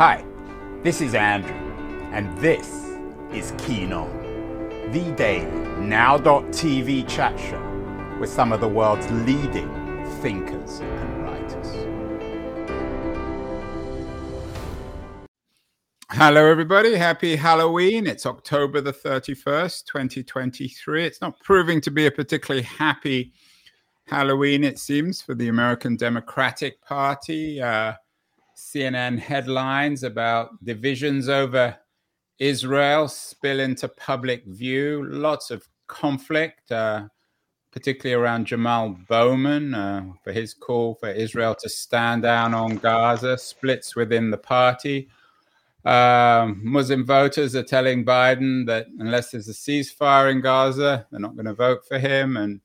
Hi, this is Andrew, and this is Keen On, the daily now.tv chat show with some of the world's leading thinkers and writers. Hello, everybody. Happy Halloween. It's October the 31st, 2023. It's not proving to be a particularly happy Halloween, it seems, for the American Democratic Party. Uh, CNN headlines about divisions over Israel spill into public view. Lots of conflict, uh, particularly around Jamal Bowman uh, for his call for Israel to stand down on Gaza, splits within the party. Um, Muslim voters are telling Biden that unless there's a ceasefire in Gaza, they're not going to vote for him. And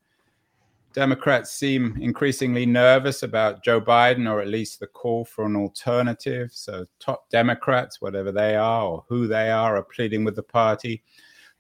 Democrats seem increasingly nervous about Joe Biden, or at least the call for an alternative. So, top Democrats, whatever they are or who they are, are pleading with the party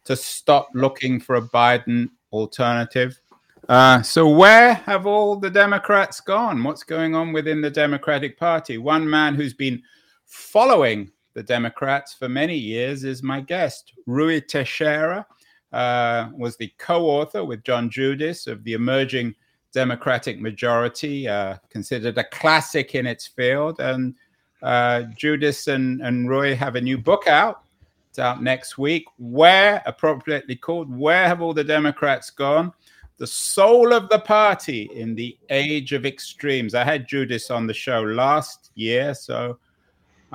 to stop looking for a Biden alternative. Uh, so, where have all the Democrats gone? What's going on within the Democratic Party? One man who's been following the Democrats for many years is my guest, Ruy Teixeira uh, was the co-author with John Judis of the emerging Democratic Majority, uh, considered a classic in its field. And uh, Judis and, and Roy have a new book out. It's out next week. Where, appropriately called, Where Have All the Democrats Gone? The Soul of the Party in the Age of Extremes. I had Judis on the show last year, so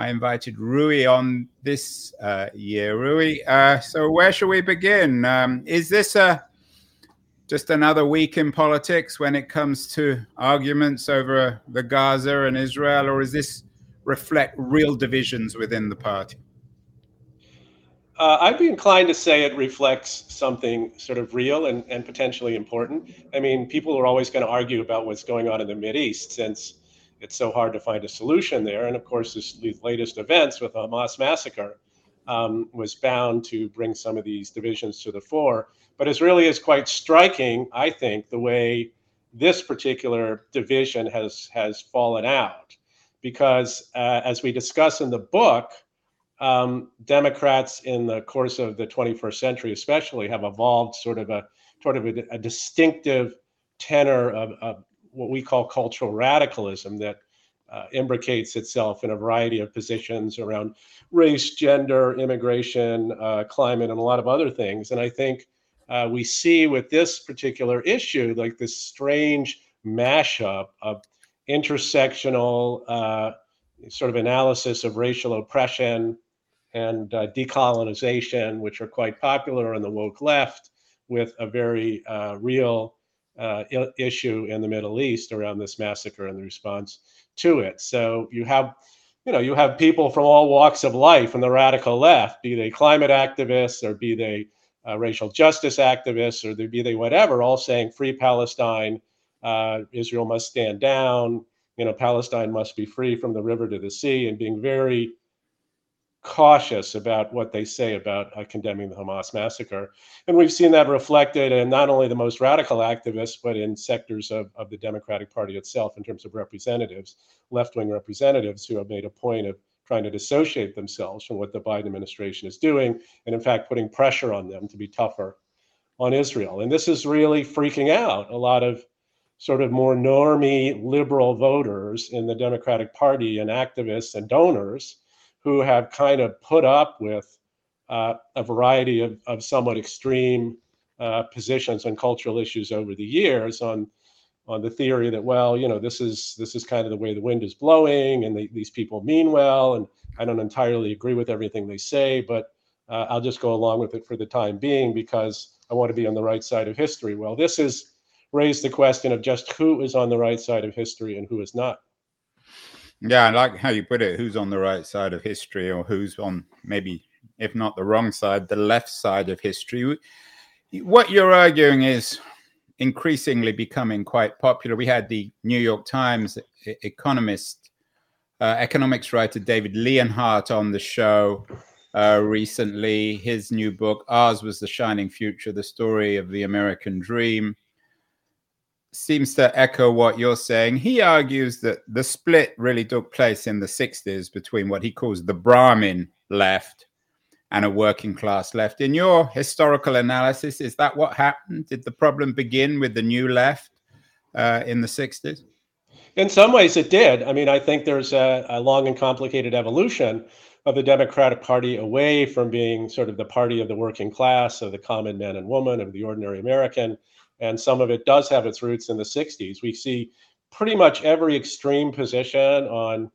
I invited Ruy on this uh, year. Ruy, uh, so where shall we begin? Um, is this a just another week in politics when it comes to arguments over the Gaza and Israel, or is this reflect real divisions within the party? Uh, I'd be inclined to say it reflects something sort of real and, and potentially important. I mean, people are always going to argue about what's going on in the Mid East since it's so hard to find a solution there. And of course, this, these latest events with the Hamas massacre um, was bound to bring some of these divisions to the fore. But it really is quite striking, I think, the way this particular division has has fallen out, because uh, as we discuss in the book, um, Democrats in the course of the 21st century, especially, have evolved sort of a sort of a, a distinctive tenor of, of what we call cultural radicalism that uh, imbricates itself in a variety of positions around race, gender, immigration, uh, climate, and a lot of other things. And I think uh, we see with this particular issue, like this strange mashup of intersectional uh, sort of analysis of racial oppression and uh, decolonization, which are quite popular on the woke left, with a very uh, real uh, issue in the Middle East around this massacre and the response to it. So you have, you know, you have people from all walks of life from the radical left, be they climate activists or be they uh, racial justice activists or be they whatever, all saying free Palestine, uh, Israel must stand down, you know, Palestine must be free from the river to the sea, and being very cautious about what they say about uh, condemning the Hamas massacre. And we've seen that reflected in not only the most radical activists, but in sectors of, of the Democratic Party itself in terms of representatives, left wing representatives who have made a point of trying to dissociate themselves from what the Biden administration is doing, and in fact, putting pressure on them to be tougher on Israel. And this is really freaking out a lot of sort of more normie liberal voters in the Democratic Party and activists and donors who have kind of put up with uh, a variety of, of somewhat extreme uh, positions on cultural issues over the years on on the theory that well you know this is this is kind of the way the wind is blowing and they, these people mean well and i don't entirely agree with everything they say but uh, i'll just go along with it for the time being because i want to be on the right side of history. Well this has raised the question of just who is on the right side of history and who is not yeah, I like how you put it. Who's on the right side of history, or who's on maybe, if not the wrong side, the left side of history? What you're arguing is increasingly becoming quite popular. We had the New York Times economist, uh, economics writer David Leonhardt on the show uh, recently. His new book, Ours Was the Shining Future, the story of the American dream seems to echo what you're saying. He argues that the split really took place in the 60s between what he calls the Brahmin left and a working class left. In your historical analysis, is that what happened? Did the problem begin with the new left uh, in the 60s? In some ways, it did. I mean, I think there's a, a, long and complicated evolution of the Democratic Party away from being sort of the party of the working class, of the common man and woman, of the ordinary American. And some of it does have its roots in the 60s. We see pretty much every extreme position on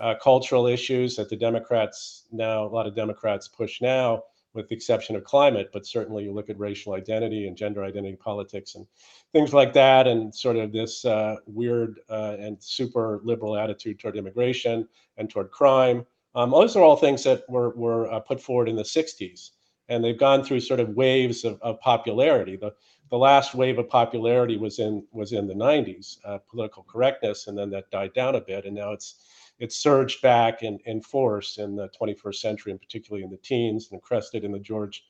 uh, cultural issues that the Democrats now, a lot of Democrats push now, with the exception of climate, but certainly you look at racial identity and gender identity politics and things like that, and sort of this uh, weird uh, and super liberal attitude toward immigration and toward crime. Um, those are all things that were, were uh, put forward in the 60s, and they've gone through sort of waves of, of popularity. The, the last wave of popularity was in was in the 90s, uh, political correctness, and then that died down a bit, and now it's it surged back in, in force in the 21st century, and particularly in the teens, and crested in the George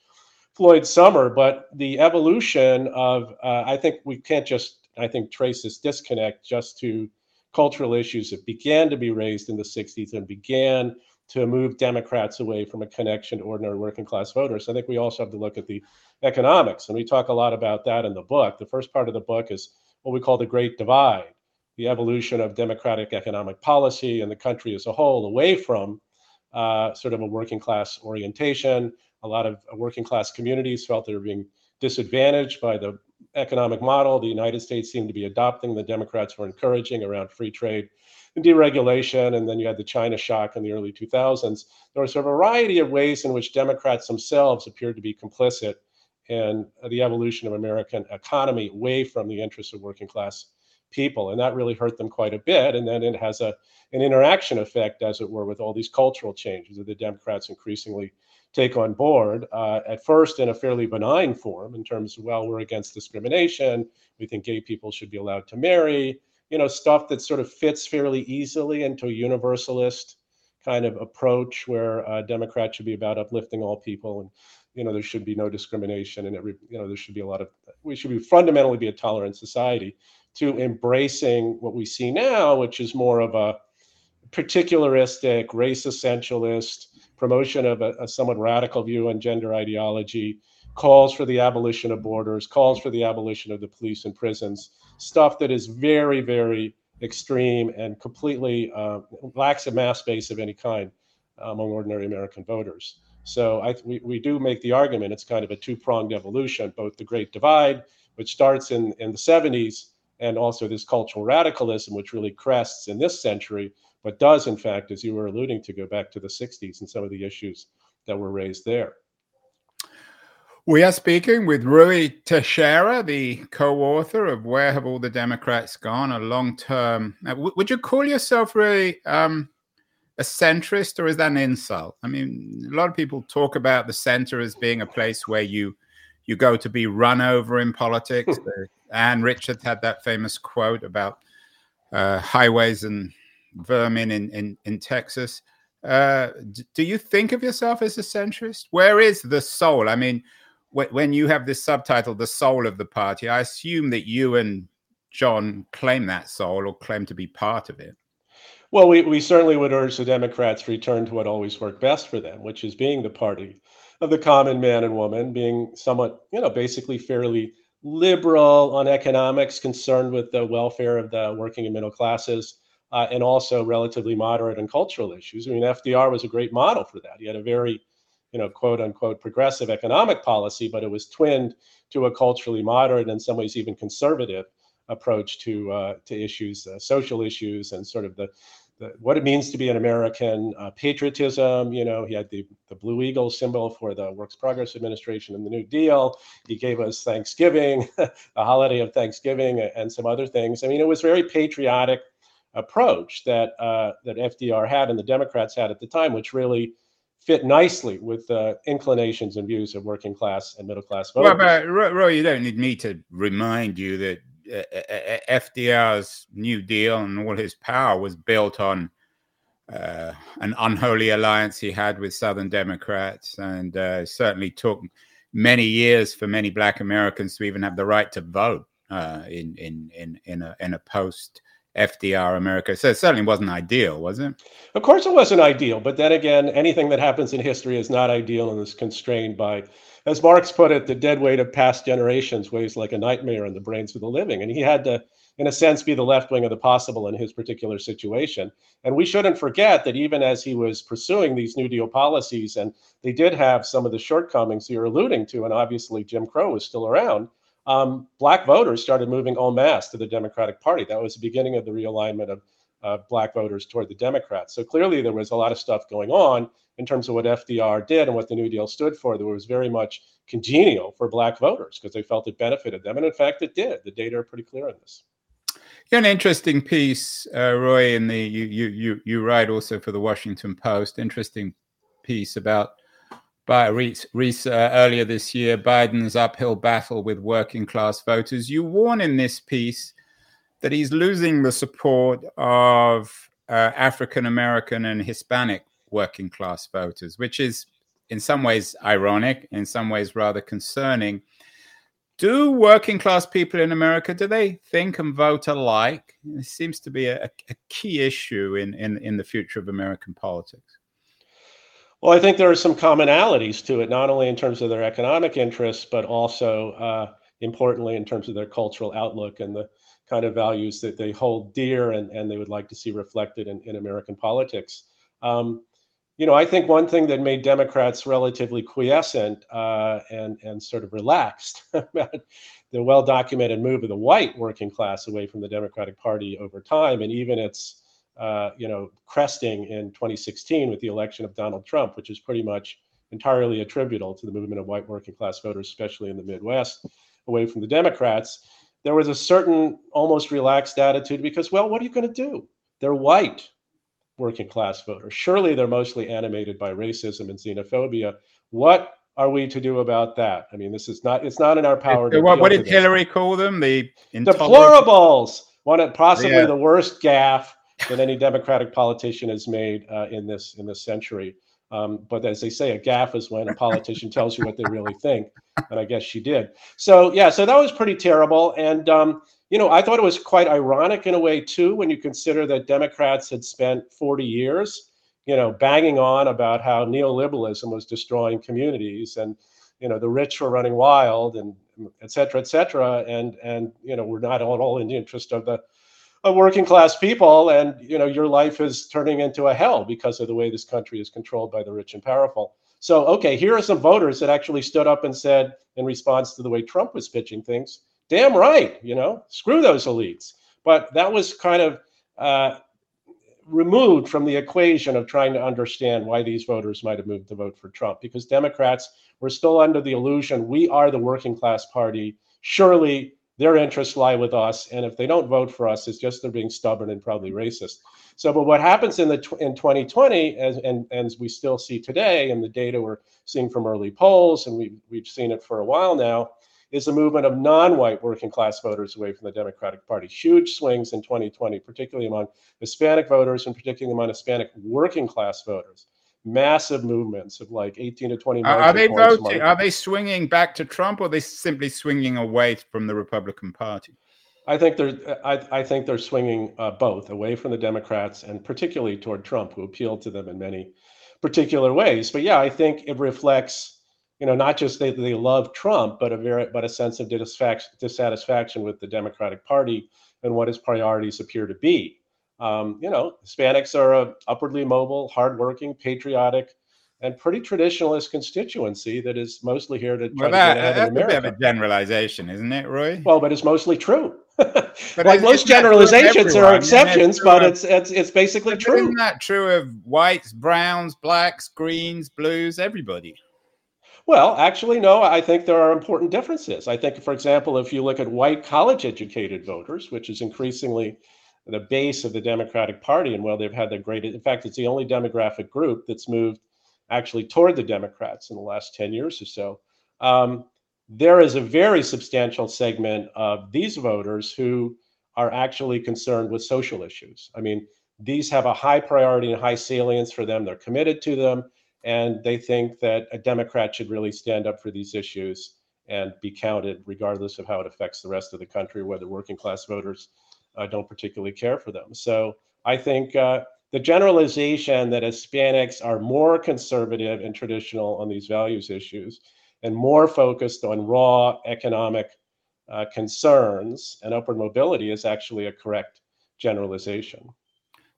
Floyd summer. But the evolution of, uh, I think we can't just, I think, trace this disconnect just to cultural issues that began to be raised in the 60s and began to move Democrats away from a connection to ordinary working class voters. I think we also have to look at the economics, and we talk a lot about that in the book. The first part of the book is what we call the Great Divide the evolution of democratic economic policy and the country as a whole away from uh, sort of a working class orientation. A lot of working class communities felt they were being disadvantaged by the economic model the United States seemed to be adopting, the Democrats were encouraging around free trade and deregulation. And then you had the China shock in the early 2000s. There was a variety of ways in which Democrats themselves appeared to be complicit in the evolution of American economy away from the interests of working class people, and that really hurt them quite a bit. And then it has a an interaction effect, as it were, with all these cultural changes that the Democrats increasingly take on board. Uh, at first, in a fairly benign form, in terms of well, we're against discrimination. We think gay people should be allowed to marry. You know, stuff that sort of fits fairly easily into a universalist kind of approach, where uh, Democrats should be about uplifting all people and you know there should be no discrimination and every you know there should be a lot of we should be fundamentally be a tolerant society to embracing what we see now, which is more of a particularistic, race essentialist promotion of a, a, somewhat radical view on gender ideology, calls for the abolition of borders, calls for the abolition of the police and prisons, stuff that is very, very extreme and completely uh, lacks a mass base of any kind among ordinary American voters. So I, we, we do make the argument it's kind of a two pronged evolution, both the Great Divide, which starts in, in the 70s and also this cultural radicalism, which really crests in this century, but does, in fact, as you were alluding to, go back to the 60s and some of the issues that were raised there. We are speaking with Ruy Teixeira, the co-author of "Where Have All the Democrats Gone?" A long-term. Uh, w- would you call yourself really um, a centrist, or is that an insult? I mean, a lot of people talk about the center as being a place where you you go to be run over in politics. Ann Richards had that famous quote about uh, highways and vermin in, in, in Texas. Uh, do you think of yourself as a centrist? Where is the soul? I mean, when you have this subtitle, The Soul of the Party, I assume that you and John claim that soul or claim to be part of it. Well, we, we certainly would urge the Democrats to return to what always worked best for them, which is being the party of the common man and woman, being somewhat, you know, basically fairly liberal on economics, concerned with the welfare of the working and middle classes, uh, and also relatively moderate on cultural issues. I mean, FDR was a great model for that. He had a very, you know, quote unquote progressive economic policy, but it was twinned to a culturally moderate, and in some ways even conservative approach to uh, to issues, uh, social issues, and sort of the the, what it means to be an American, uh, patriotism. You know, he had the, the Blue Eagle symbol for the Works Progress Administration and the New Deal. He gave us Thanksgiving, a holiday of Thanksgiving, and some other things. I mean, it was very patriotic approach that uh, that FDR had and the Democrats had at the time, which really fit nicely with the inclinations and views of working class and middle class voters. Well, but Roy, you don't need me to remind you that FDR's New Deal and all his power was built on uh, an unholy alliance he had with Southern Democrats, and uh, certainly took many years for many Black Americans to even have the right to vote. uh, in in in in a in a post FDR America. So it certainly wasn't ideal, was it? Of course, it wasn't ideal. But then again, anything that happens in history is not ideal and is constrained by, as Marx put it, the dead weight of past generations weighs like a nightmare in the brains of the living. And he had to, in a sense, be the left wing of the possible in his particular situation. And we shouldn't forget that even as he was pursuing these New Deal policies, and they did have some of the shortcomings you're alluding to, and obviously Jim Crow was still around um, black voters started moving en masse to the Democratic Party. That was the beginning of the realignment of uh, black voters toward the Democrats. So clearly, there was a lot of stuff going on in terms of what FDR did and what the New Deal stood for that was very much congenial for black voters because they felt it benefited them. And in fact, it did. The data are pretty clear on this. Yeah, an interesting piece, uh, Roy, in the you you you you write also for the Washington Post. Interesting piece about by Reese, uh, earlier this year, Biden's uphill battle with working class voters. You warn in this piece that he's losing the support of uh, African American and Hispanic working class voters, which is in some ways ironic, in some ways rather concerning. Do working class people in America do they think and vote alike? It seems to be a, a key issue in, in, in the future of American politics. Well, I think there are some commonalities to it, not only in terms of their economic interests, but also uh, importantly in terms of their cultural outlook and the kind of values that they hold dear and, and they would like to see reflected in, in American politics. Um, you know, I think one thing that made Democrats relatively quiescent uh, and and sort of relaxed about the well-documented move of the white working class away from the Democratic Party over time, and even its uh, you know, cresting in 2016 with the election of Donald Trump, which is pretty much entirely attributable to the movement of white working class voters, especially in the Midwest, away from the Democrats. There was a certain almost relaxed attitude because, well, what are you going to do? They're white working class voters. Surely they're mostly animated by racism and xenophobia. What are we to do about that? I mean, this is not, it's not in our power. to what, what did Hillary call them? The deplorables. One possibly yeah. the worst gaffe that any Democratic politician has made uh, in this in this century. Um, but as they say, a gaffe is when a politician tells you what they really think, and I guess she did. So yeah, so that was pretty terrible. And um, you know, I thought it was quite ironic in a way too, when you consider that Democrats had spent 40 years, you know, banging on about how neoliberalism was destroying communities and you know the rich were running wild and et cetera, et cetera, and and you know we're not at all in the interest of the of working class people and you know your life is turning into a hell because of the way this country is controlled by the rich and powerful. So okay here are some voters that actually stood up and said in response to the way trump was pitching things damn right you know screw those elites. But that was kind of uh, removed from the equation of trying to understand why these voters might have moved to vote for trump because democrats were still under the illusion we are the working class party. Surely their interests lie with us. And if they don't vote for us, it's just they're being stubborn and probably racist. So, but what happens in the in 2020, as and, and as we still see today, and the data we're seeing from early polls, and we we've seen it for a while now, is a movement of non-white working class voters away from the Democratic Party. Huge swings in 2020, particularly among Hispanic voters, and particularly among Hispanic working class voters massive movements of like 18 to 20 are, are they voting are they swinging back to trump or are they simply swinging away from the republican party? I think they're i, I think they're swinging uh, both away from the democrats and particularly toward trump who appealed to them in many particular ways. But yeah i think it reflects you know not just that they love trump but a very but a sense of dissatisfaction with the democratic party and what his priorities appear to be um, you know, Hispanics are a upwardly mobile, hardworking, patriotic, and pretty traditionalist constituency that is mostly here to try well, that, to get ahead that's a bit of a generalization, isn't it, Roy? Well, but it's mostly true. like most generalizations there are exceptions, but it's it's it's basically true. Isn't that true of whites, browns, blacks, greens, blues, everybody? Well, actually, no. I think there are important differences. I think, for example, if you look at white college-educated voters, which is increasingly the base of the Democratic Party and well, they've had the greatest. In fact, it's the only demographic group that's moved actually toward the Democrats in the last 10 years or so. Um, there is a very substantial segment of these voters who are actually concerned with social issues. I mean, these have a high priority and high salience for them. They're committed to them, and they think that a Democrat should really stand up for these issues and be counted, regardless of how it affects the rest of the country, whether working class voters uh, don't particularly care for them. So I think uh, the generalization that Hispanics are more conservative and traditional on these values issues and more focused on raw economic uh, concerns and upward mobility is actually a correct generalization.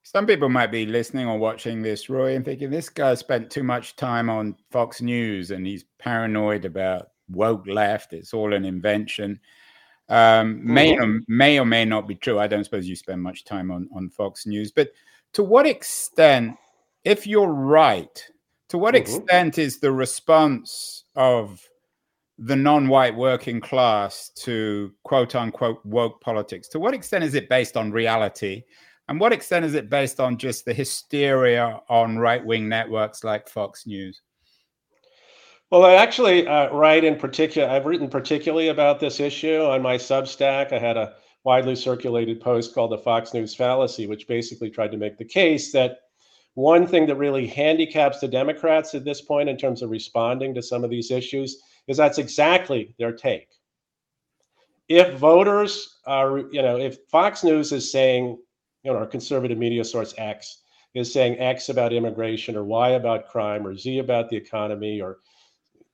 Some people might be listening or watching this, Roy, and thinking this guy spent too much time on Fox News and he's paranoid about woke left. It's all an invention. Um, may, or, may or may not be true. I don't suppose you spend much time on, on Fox News, but to what extent, if you're right, to what mm-hmm. extent is the response of the non-white working class to quote unquote woke politics to what extent is it based on reality and what extent is it based on just the hysteria on right-wing networks like fox news well i actually uh, write in particular i've written particularly about this issue on my substack i had a widely circulated post called the fox news fallacy which basically tried to make the case that one thing that really handicaps the democrats at this point in terms of responding to some of these issues is that's exactly their take. If voters are, you know, if Fox News is saying, you know, our conservative media source X is saying X about immigration or Y about crime or Z about the economy or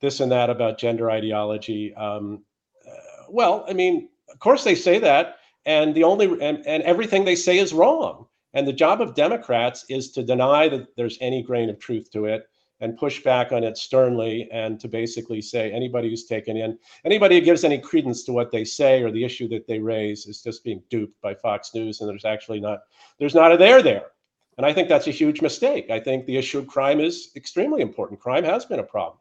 this and that about gender ideology, um, uh, well, I mean, of course they say that, and the only and, and everything they say is wrong. And the job of Democrats is to deny that there's any grain of truth to it and push back on it sternly and to basically say anybody who's taken in anybody who gives any credence to what they say or the issue that they raise is just being duped by Fox News and there's actually not there's not a there there. And I think that's a huge mistake. I think the issue of crime is extremely important. Crime has been a problem.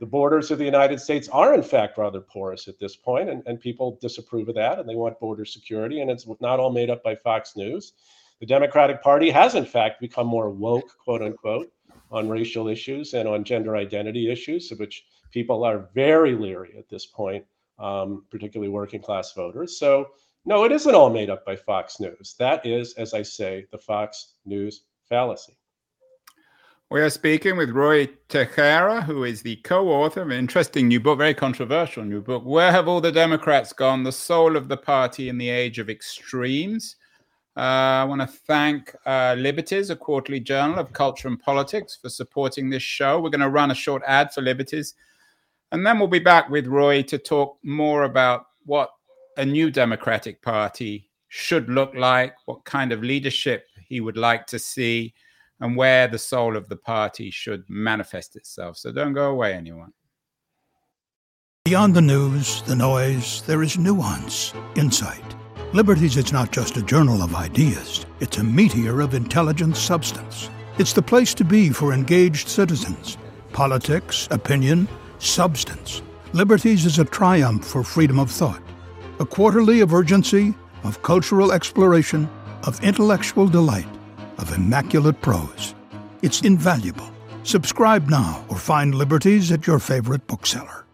The borders of the United States are, in fact, rather porous at this point, and, and people disapprove of that and they want border security. And it's not all made up by Fox News. The Democratic Party has, in fact, become more woke, quote unquote, on racial issues and on gender identity issues, of which people are very leery at this point, um, particularly working class voters. So, no, it isn't all made up by Fox News. That is, as I say, the Fox News fallacy. We are speaking with Roy Teixeira, who is the co author of an interesting new book, very controversial new book, Where Have All the Democrats Gone? The Soul of the Party in the Age of Extremes. Uh, I want to thank uh, Liberties, a quarterly journal of culture and politics, for supporting this show. We're going to run a short ad for Liberties, and then we'll be back with Roy to talk more about what a new Democratic Party should look like, what kind of leadership he would like to see, and where the soul of the party should manifest itself. So don't go away, anyone. Beyond the news, the noise, there is nuance, insight Liberties is not just a journal of ideas, it's a meteor of intelligent substance. It's the place to be for engaged citizens. Politics, opinion, substance. Liberties is a triumph for freedom of thought, a quarterly of urgency, of cultural exploration, of intellectual delight, of immaculate prose. It's invaluable. Subscribe now or find Liberties at your favorite bookseller.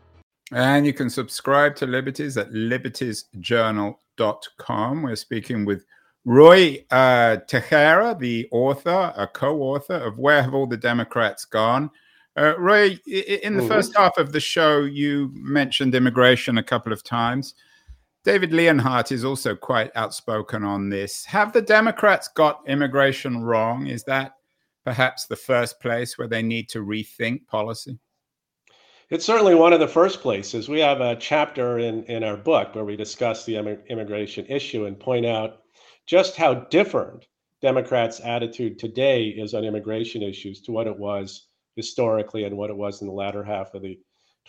And you can subscribe to Liberties at libertiesjournal.com com. We're speaking with Roy uh, Teixeira, the author, a co author of Where Have All the Democrats Gone? Uh, Roy, in the mm-hmm. first half of the show, you mentioned immigration a couple of times. David Leonhardt is also quite outspoken on this. Have the Democrats got immigration wrong? Is that perhaps the first place where they need to rethink policy? It's certainly one of the first places. We have a chapter in, in our book where we discuss the immigration issue and point out just how different Democrats' attitude today is on immigration issues to what it was historically and what it was in the latter half of the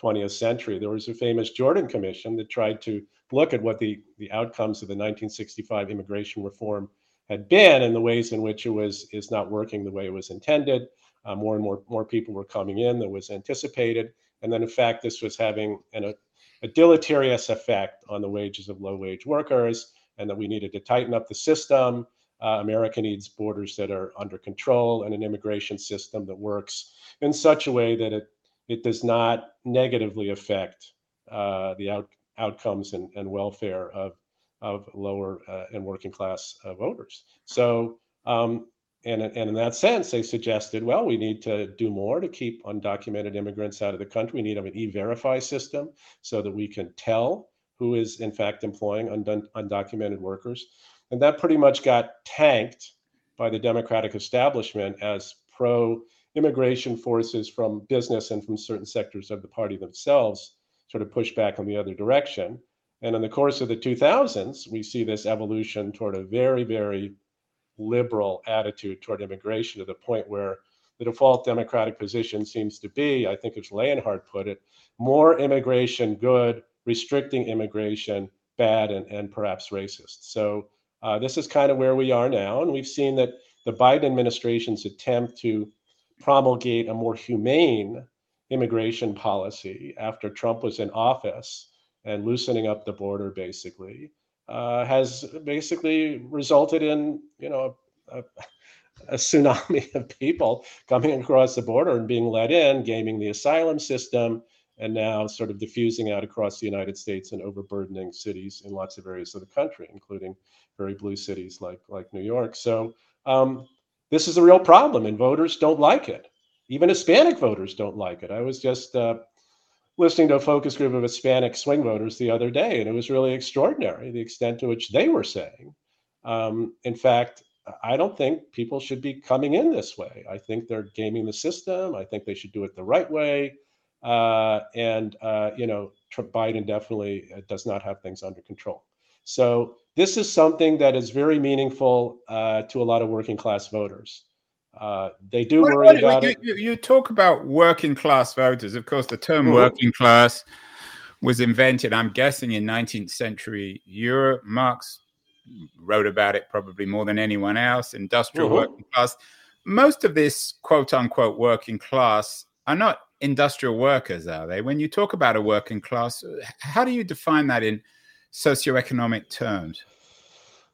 20th century. There was a famous Jordan Commission that tried to look at what the, the outcomes of the 1965 immigration reform had been and the ways in which it was is not working the way it was intended. Uh, more and more more people were coming in than was anticipated. And then, in fact, this was having an, a, a deleterious effect on the wages of low wage workers, and that we needed to tighten up the system. Uh, America needs borders that are under control and an immigration system that works in such a way that it, it does not negatively affect uh, the out, outcomes and, and welfare of, of lower uh, and working class uh, voters. So um, and, and in that sense, they suggested, well, we need to do more to keep undocumented immigrants out of the country. We need an e-verify system so that we can tell who is in fact employing undocumented workers. And that pretty much got tanked by the Democratic establishment as pro immigration forces from business and from certain sectors of the party themselves sort of push back in the other direction. And in the course of the 2000s, we see this evolution toward a very, very liberal attitude toward immigration to the point where the default Democratic position seems to be, I think as Leonhardt put it, more immigration good, restricting immigration bad, and, and perhaps racist. So uh, this is kind of where we are now. And we've seen that the Biden administration's attempt to promulgate a more humane immigration policy after Trump was in office and loosening up the border basically uh, has basically resulted in you know a, a, tsunami of people coming across the border and being let in, gaming the asylum system, and now sort of diffusing out across the United States and overburdening cities in lots of areas of the country, including very blue cities like like New York. So um, this is a real problem, and voters don't like it. Even Hispanic voters don't like it. I was just uh, listening to a focus group of Hispanic swing voters the other day, and it was really extraordinary the extent to which they were saying, um, in fact, I don't think people should be coming in this way. I think they're gaming the system. I think they should do it the right way. Uh, and, uh, you know, Trump Biden definitely uh, does not have things under control. So this is something that is very meaningful uh, to a lot of working class voters. Uh, they do worry about you, it. You, you, talk about working class voters. Of course, the term mm-hmm. working class was invented, I'm guessing, in 19th century Europe. Marx wrote about it probably more than anyone else. Industrial mm-hmm. working class. Most of this quote unquote working class are not industrial workers, are they? When you talk about a working class, how do you define that in socioeconomic terms?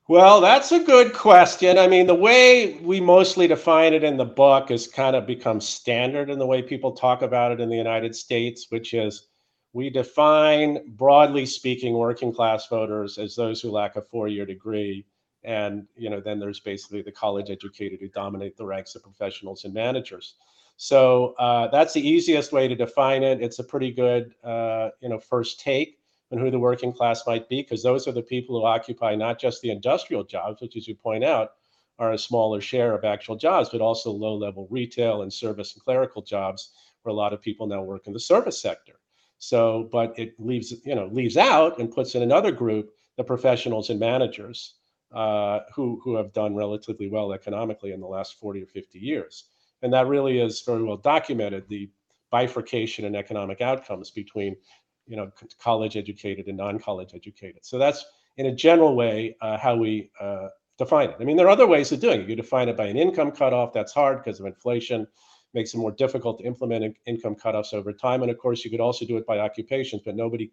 Well, that's a good question. I mean, the way we mostly define it in the book has kind of become standard in the way people talk about it in the United States, which is we define, broadly speaking, working class voters as those who lack a four year degree. And, you know, then there's basically the college educated who dominate the ranks of professionals and managers. So uh, that's the easiest way to define it. It's a pretty good, uh, you know, first take and who the working class might be, because those are the people who occupy not just the industrial jobs, which, as you point out, are a smaller share of actual jobs, but also low level retail and service and clerical jobs, where a lot of people now work in the service sector. So, but it leaves, you know, leaves out and puts in another group the professionals and managers uh, who, who have done relatively well economically in the last 40 or 50 years. And that really is very well documented the bifurcation in economic outcomes between you know, college educated and non-college educated. So that's in a general way uh, how we uh, define it. I mean, there are other ways of doing it. You define it by an income cutoff. That's hard because of inflation, makes it more difficult to implement income cutoffs over time. And of course, you could also do it by occupations, but nobody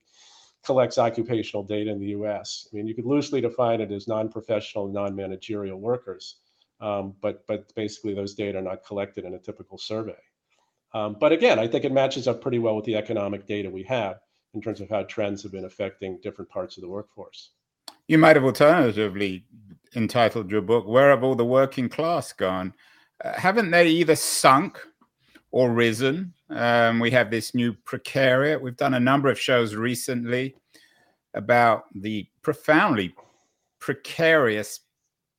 collects occupational data in the U.S. I mean, you could loosely define it as non-professional, non-managerial workers, um, but but basically those data are not collected in a typical survey. Um, but again, I think it matches up pretty well with the economic data we have in terms of how trends have been affecting different parts of the workforce. You might have alternatively entitled your book, Where Have All the Working Class Gone? Uh, haven't they either sunk or risen? Um, we have this new precariat. We've done a number of shows recently about the profoundly precarious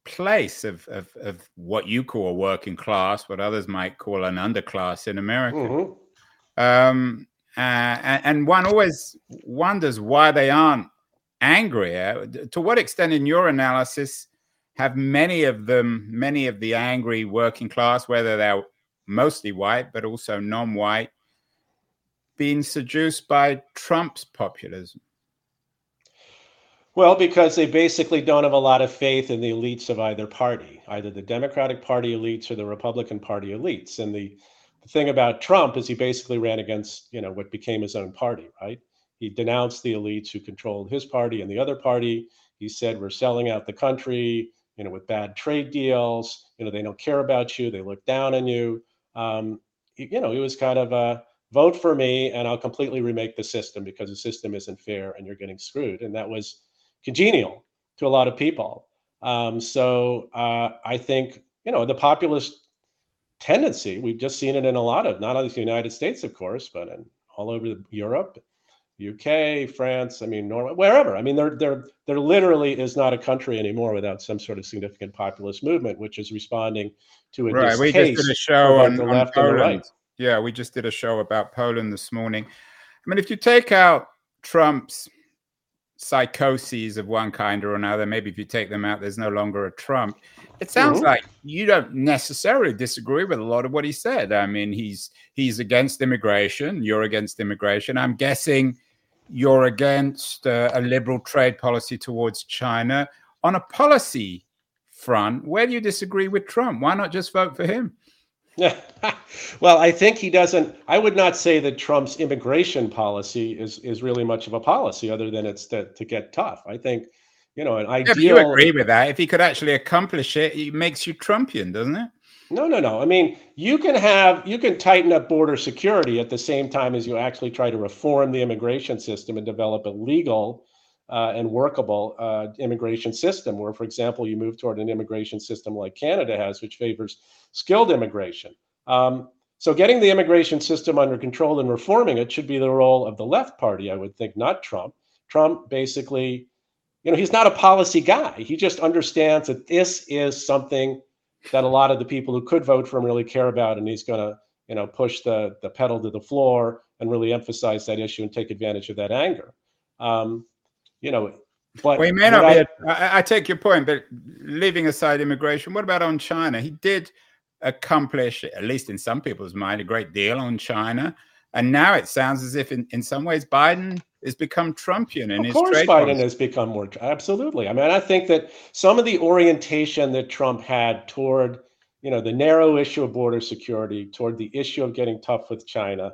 place of, of, of what you call a working class, what others might call an underclass in America. Mm-hmm. Um, Uh, and, and, one always wonders why they aren't angrier. Uh, to what extent, in your analysis, have many of them, many of the angry working class, whether they're mostly white but also non-white, been seduced by Trump's populism? Well, because they basically don't have a lot of faith in the elites of either party, either the Democratic Party elites or the Republican Party elites. And the the thing about Trump is he basically ran against, you know, what became his own party, right? He denounced the elites who controlled his party and the other party. He said, we're selling out the country, you know, with bad trade deals. You know, they don't care about you. They look down on you. Um, you know, he was kind of a vote for me and I'll completely remake the system because the system isn't fair and you're getting screwed. And that was congenial to a lot of people. Um, so uh, I think you know, the populist tendency. We've just seen it in a lot of, not only the United States, of course, but in all over Europe, UK, France, I mean, Norway, wherever. I mean, there, there, there literally is not a country anymore without some sort of significant populist movement, which is responding to a right. We just did a show on, the left on and the right. Yeah, we just did a show about Poland this morning. I mean, if you take out Trump's psychoses of one kind or another, maybe if you take them out, there's no longer a Trump. It sounds mm-hmm. like you don't necessarily disagree with a lot of what he said. I mean, he's he's against immigration. You're against immigration. I'm guessing you're against uh, a liberal trade policy towards China. On a policy front, where do you disagree with Trump? Why not just vote for him? well, I think he doesn't. I would not say that Trump's immigration policy is is really much of a policy, other than it's to, to get tough. I think, you know, an ideal. If you agree with that, if he could actually accomplish it, it makes you Trumpian, doesn't it? No, no, no. I mean, you can have you can tighten up border security at the same time as you actually try to reform the immigration system and develop a legal uh, and workable uh, immigration system. Where, for example, you move toward an immigration system like Canada has, which favors skilled immigration. Um, so, getting the immigration system under control and reforming it should be the role of the left party, I would think, not Trump. Trump basically, you know, he's not a policy guy. He just understands that this is something that a lot of the people who could vote for him really care about, and he's going to you know push the the pedal to the floor and really emphasize that issue and take advantage of that anger. Um, you know, but well, he may not I, be. A, I, I take your point, but leaving aside immigration, what about on China? He did accomplish, at least in some people's mind, a great deal on China. And now it sounds as if, in, in some ways, Biden has become Trumpian. Of course, Biden policy. has become more absolutely. I mean, I think that some of the orientation that Trump had toward, you know, the narrow issue of border security, toward the issue of getting tough with China.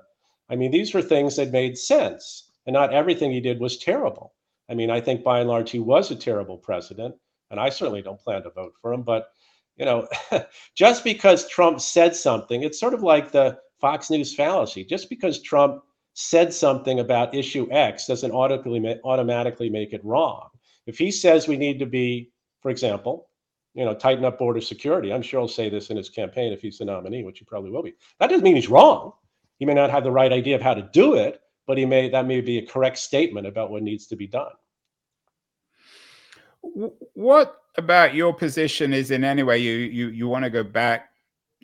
I mean, these were things that made sense, and not everything he did was terrible. I mean, I think by and large he was a terrible president, and I certainly don't plan to vote for him. But you know, just because Trump said something, it's sort of like the Fox News fallacy. Just because Trump said something about issue X doesn't automatically automatically make it wrong. If he says we need to be, for example, you know, tighten up border security, I'm sure he'll say this in his campaign if he's the nominee, which he probably will be. That doesn't mean he's wrong. He may not have the right idea of how to do it, but he may that may be a correct statement about what needs to be done. What about your position is in any way you you you want to go back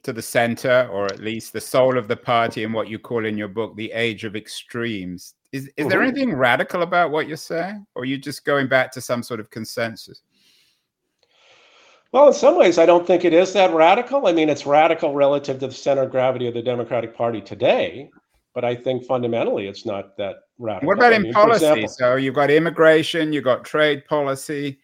to the center or at least the soul of the party and what you call in your book the age of extremes is is mm-hmm. there anything radical about what you're saying or are you just going back to some sort of consensus well in some ways i don't think it is that radical i mean it's radical relative to the center of gravity of the democratic party today but i think fundamentally it's not that radical what about I in policy example, so you've got immigration you've got trade policy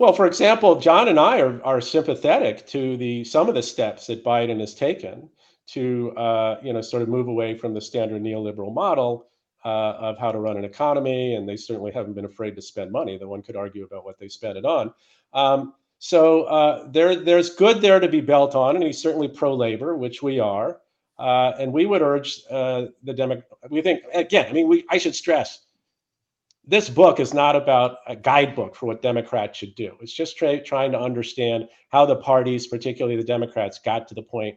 well, for example, John and I are, are sympathetic to the some of the steps that Biden has taken to uh, you know sort of move away from the standard neoliberal model uh, of how to run an economy, and they certainly haven't been afraid to spend money. That one could argue about what they spent it on. Um, so uh, there, there's good there to be built on, and he's certainly pro-labor, which we are. Uh, and we would urge uh, the Demo- We think again. I mean, we. I should stress this book is not about a guidebook for what Democrats should do. It's just try, trying to understand how the parties, particularly the Democrats, got to the point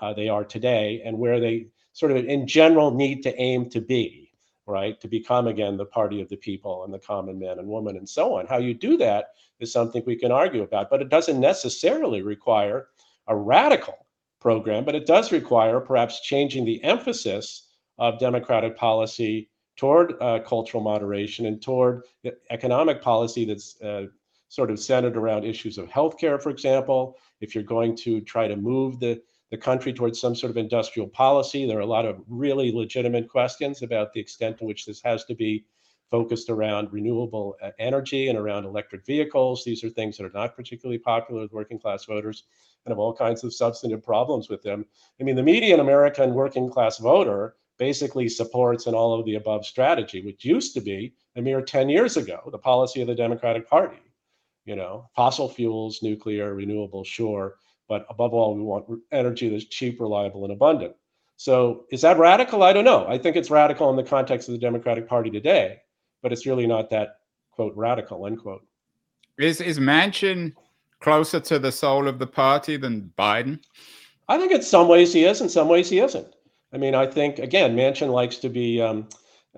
uh, they are today and where they sort of, in general, need to aim to be, right? To become again the party of the people and the common man and woman and so on. How you do that is something we can argue about, but it doesn't necessarily require a radical program, but it does require perhaps changing the emphasis of Democratic policy toward uh, cultural moderation and toward economic policy that's uh, sort of centered around issues of healthcare, for example. If you're going to try to move the, the country towards some sort of industrial policy, there are a lot of really legitimate questions about the extent to which this has to be focused around renewable uh, energy and around electric vehicles. These are things that are not particularly popular with working class voters have all kinds of substantive problems with them. I mean, the median American working class voter basically supports an all of the above strategy, which used to be a mere 10 years ago, the policy of the Democratic Party. You know, fossil fuels, nuclear, renewable, sure, but above all, we want energy that's cheap, reliable, and abundant. So is that radical? I don't know. I think it's radical in the context of the Democratic Party today, but it's really not that quote radical, unquote. Is is Manchin closer to the soul of the party than Biden? I think in some ways he is, in some ways he isn't. I mean, I think again, Manchin likes to be. Um,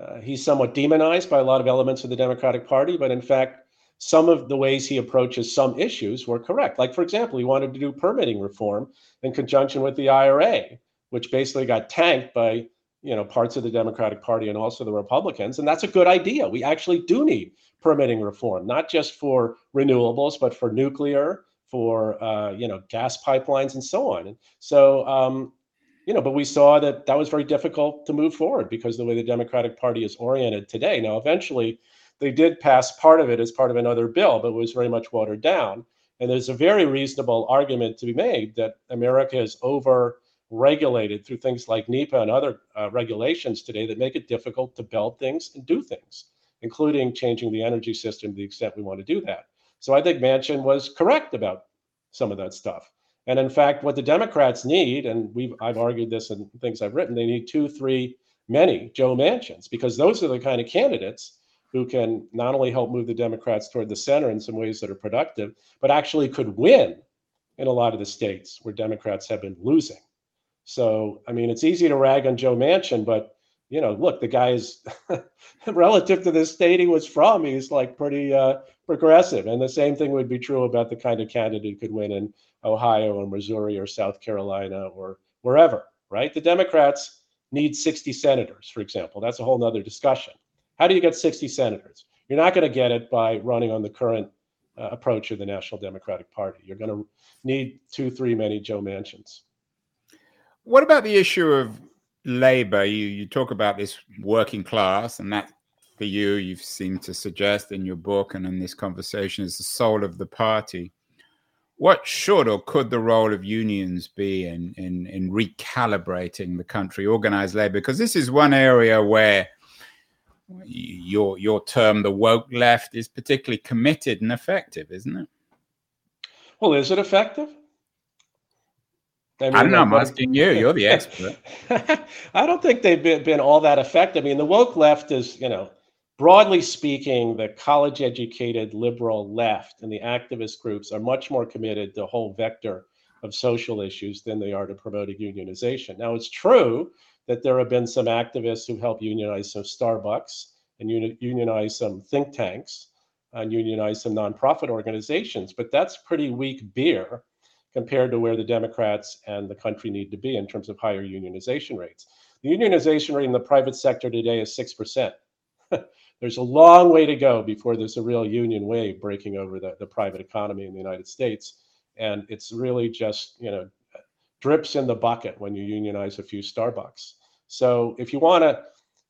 uh, he's somewhat demonized by a lot of elements of the Democratic Party, but in fact, some of the ways he approaches some issues were correct. Like, for example, he wanted to do permitting reform in conjunction with the IRA, which basically got tanked by you know parts of the Democratic Party and also the Republicans, and that's a good idea. We actually do need permitting reform, not just for renewables, but for nuclear, for uh, you know gas pipelines, and so on. And so um, you know, but we saw that that was very difficult to move forward because the way the Democratic Party is oriented today. Now, eventually, they did pass part of it as part of another bill, but it was very much watered down. And there's a very reasonable argument to be made that America is over regulated through things like NEPA and other uh, regulations today that make it difficult to build things and do things, including changing the energy system to the extent we want to do that. So I think Manchin was correct about some of that stuff. And in fact, what the Democrats need, and we've I've argued this in things I've written, they need two, three, many Joe Manchins, because those are the kind of candidates who can not only help move the Democrats toward the center in some ways that are productive, but actually could win in a lot of the states where Democrats have been losing. So, I mean, it's easy to rag on Joe Manchin, but you know, look, the guy is relative to the state he was from, he's like pretty uh, progressive. And the same thing would be true about the kind of candidate who could win in Ohio or Missouri or South Carolina or wherever, right? The Democrats need 60 senators, for example. That's a whole nother discussion. How do you get 60 senators? You're not going to get it by running on the current uh, approach of the National Democratic Party. You're going to need two, three, many Joe Manchins. What about the issue of labor? You you talk about this working class, and that for you, you've seemed to suggest in your book and in this conversation is the soul of the party. What should or could the role of unions be in in, in recalibrating the country, organized labor? Because this is one area where your your term, the woke left, is particularly committed and effective, isn't it? Well, is it effective? I, mean, I don't know. I'm asking you. You're the expert. I don't think they've been, been all that effective. I mean, the woke left is, you know, broadly speaking, the college educated liberal left and the activist groups are much more committed to the whole vector of social issues than they are to promoting unionization. Now, it's true that there have been some activists who helped unionize some Starbucks and uni- unionize some think tanks and unionize some nonprofit organizations, but that's pretty weak beer compared to where the Democrats and the country need to be in terms of higher unionization rates. The unionization rate in the private sector today is 6%. there's a long way to go before there's a real union wave breaking over the, the private economy in the United States. And it's really just, you know, drips in the bucket when you unionize a few Starbucks. So if you want to,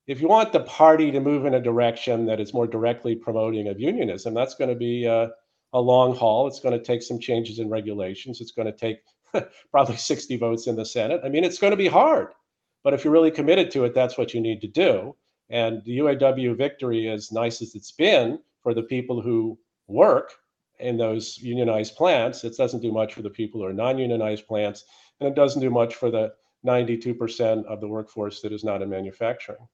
if you want the party to move in a direction that is more directly promoting of unionism, that's going to be a, a long haul. It's going to take some changes in regulations. It's going to take probably 60 votes in the Senate. I mean, it's going to be hard, but if you're really committed to it, that's what you need to do. And the UAW victory, as nice as it's been for the people who work in those unionized plants, it doesn't do much for the people who are non-unionized plants and it doesn't do much for the 92% of the workforce that is not in manufacturing.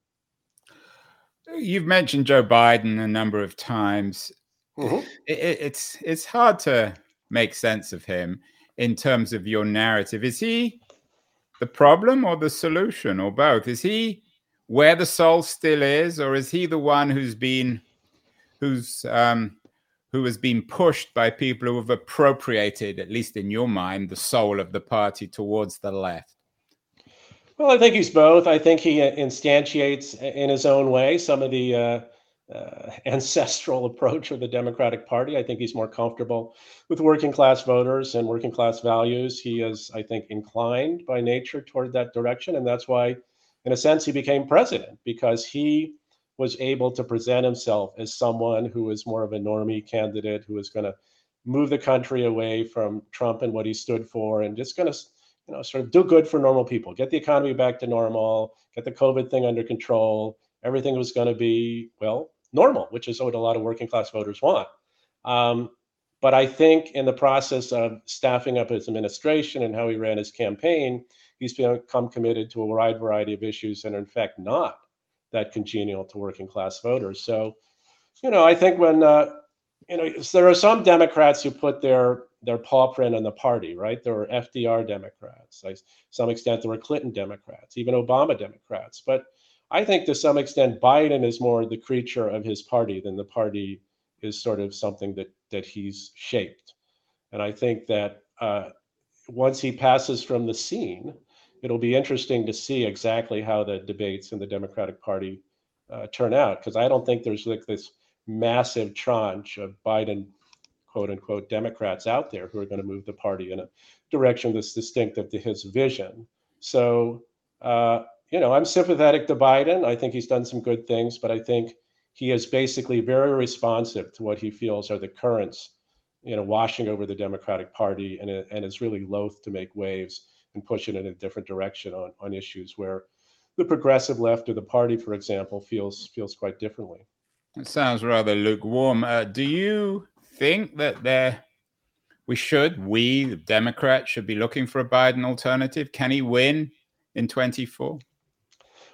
You've mentioned Joe Biden a number of times. Mm-hmm. It, it's it's hard to make sense of him in terms of your narrative. Is he the problem or the solution or both? Is he where the soul still is, or is he the one who's been who's um, who has been pushed by people who have appropriated, at least in your mind, the soul of the party towards the left? Well, I think he's both. I think he instantiates in his own way some of the uh, uh, ancestral approach of the Democratic Party. I think he's more comfortable with working class voters and working class values. He is, I think, inclined by nature toward that direction. And that's why, in a sense, he became president because he was able to present himself as someone who was more of a normie candidate who was going to move the country away from Trump and what he stood for and just going to you know sort of do good for normal people get the economy back to normal get the covid thing under control everything was going to be well normal which is what a lot of working class voters want um, but i think in the process of staffing up his administration and how he ran his campaign he's become committed to a wide variety of issues and in fact not that congenial to working class voters. So, you know, I think when uh, you know there are some Democrats who put their their paw print on the party, right? There were FDR Democrats. To some extent, there were Clinton Democrats, even Obama Democrats. But I think to some extent, Biden is more the creature of his party than the party is sort of something that that he's shaped. And I think that uh, once he passes from the scene, it'll be interesting to see exactly how the debates in the Democratic Party uh, turn out. Because I don't think there's like this massive tranche of Biden, quote unquote, Democrats out there who are going to move the party in a direction that's distinctive to his vision. So, uh, you know, I'm sympathetic to Biden. I think he's done some good things, but I think he is basically very responsive to what he feels are the currents, you know, washing over the Democratic Party, and, and is really loath to make waves and push it in a different direction on, on issues where the progressive left of the party, for example, feels feels quite differently. It sounds rather lukewarm. Uh, do you think that there we should, we the Democrats, should be looking for a Biden alternative? Can he win in 24?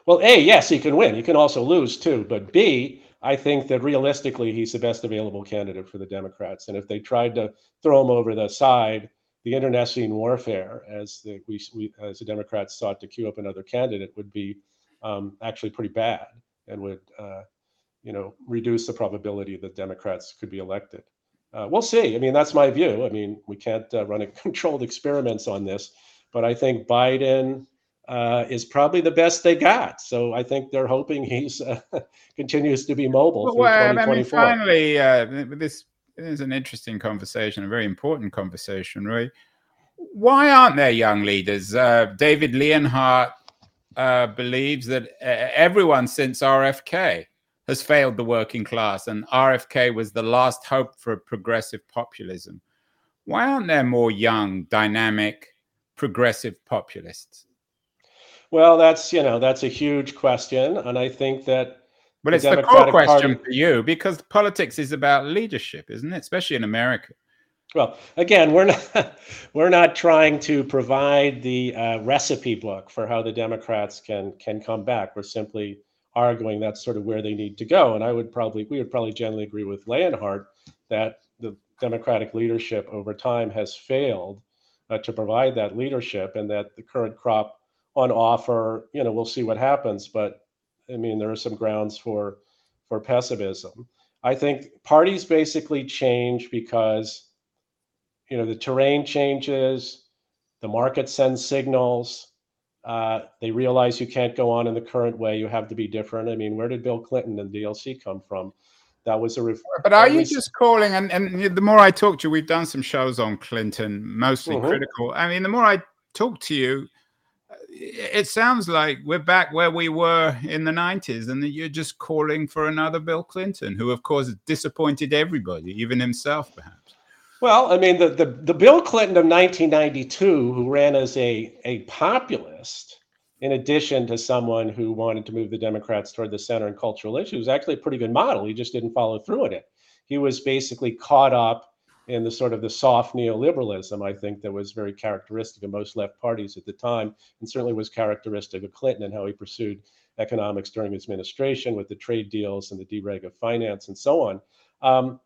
Well, A, yes, he can win. He can also lose too. But B, I think that realistically, he's the best available candidate for the Democrats. And if they tried to throw him over the side, the internecine warfare, as the, we, we, as the Democrats sought to queue up another candidate, would be um, actually pretty bad and would, uh, you know, reduce the probability that Democrats could be elected. Uh, we'll see. I mean, that's my view. I mean, we can't uh, run a controlled experiments on this, but I think Biden uh, is probably the best they got. So I think they're hoping he's uh, continues to be mobile. Well, I mean, finally, uh, this is an interesting conversation, a very important conversation, right? Why aren't there young leaders? Uh, David Leonhardt uh, believes that uh, everyone since RFK has failed the working class, and RFK was the last hope for progressive populism. Why aren't there more young, dynamic, progressive populists? Well, that's you know that's a huge question, and I think that but it's the core question Party. for you because politics is about leadership, isn't it? Especially in America. Well, again, we're not we're not trying to provide the uh, recipe book for how the Democrats can can come back. We're simply arguing that's sort of where they need to go. And I would probably we would probably generally agree with Leonhardt that the Democratic leadership over time has failed uh, to provide that leadership, and that the current crop on offer, you know, we'll see what happens, but I mean, there are some grounds for for pessimism. I think parties basically change because you know the terrain changes, the market sends signals. Uh, they realize you can't go on in the current way. You have to be different. I mean, where did Bill Clinton and DLC come from? That was a. Ref- but are you just calling? And, and the more I talk to you, we've done some shows on Clinton, mostly mm-hmm. critical. I mean, the more I talk to you, it sounds like we're back where we were in the 90s and that you're just calling for another Bill Clinton, who, of course, disappointed everybody, even himself, perhaps. Well, I mean, the, the, the Bill Clinton of 1992, who ran as a, a populist, in addition to someone who wanted to move the Democrats toward the center and cultural issues, was actually a pretty good model. He just didn't follow through with it. He was basically caught up in the sort of the soft neoliberalism, I think that was very characteristic of most left parties at the time, and certainly was characteristic of Clinton and how he pursued economics during his administration with the trade deals and the dereg of finance and so on. Um,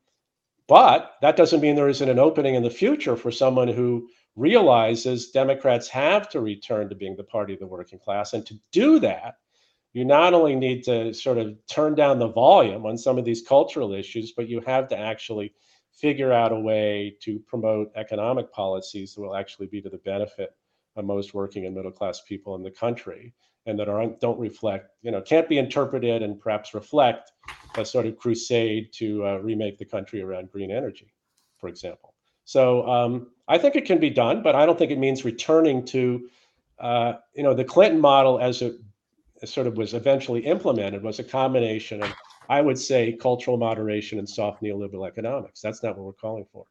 but that doesn't mean there isn't an opening in the future for someone who realizes Democrats have to return to being the party of the working class. And to do that, you not only need to sort of turn down the volume on some of these cultural issues, but you have to actually figure out a way to promote economic policies that will actually be to the benefit of most working and middle class people in the country and that are don't reflect you know can't be interpreted and perhaps reflect a sort of crusade to uh, remake the country around green energy for example. So um, i think it can be done but i don't think it means returning to uh, you know the clinton model as it sort of was eventually implemented was a combination of I would say cultural moderation and soft neoliberal economics. That's not what we're calling for.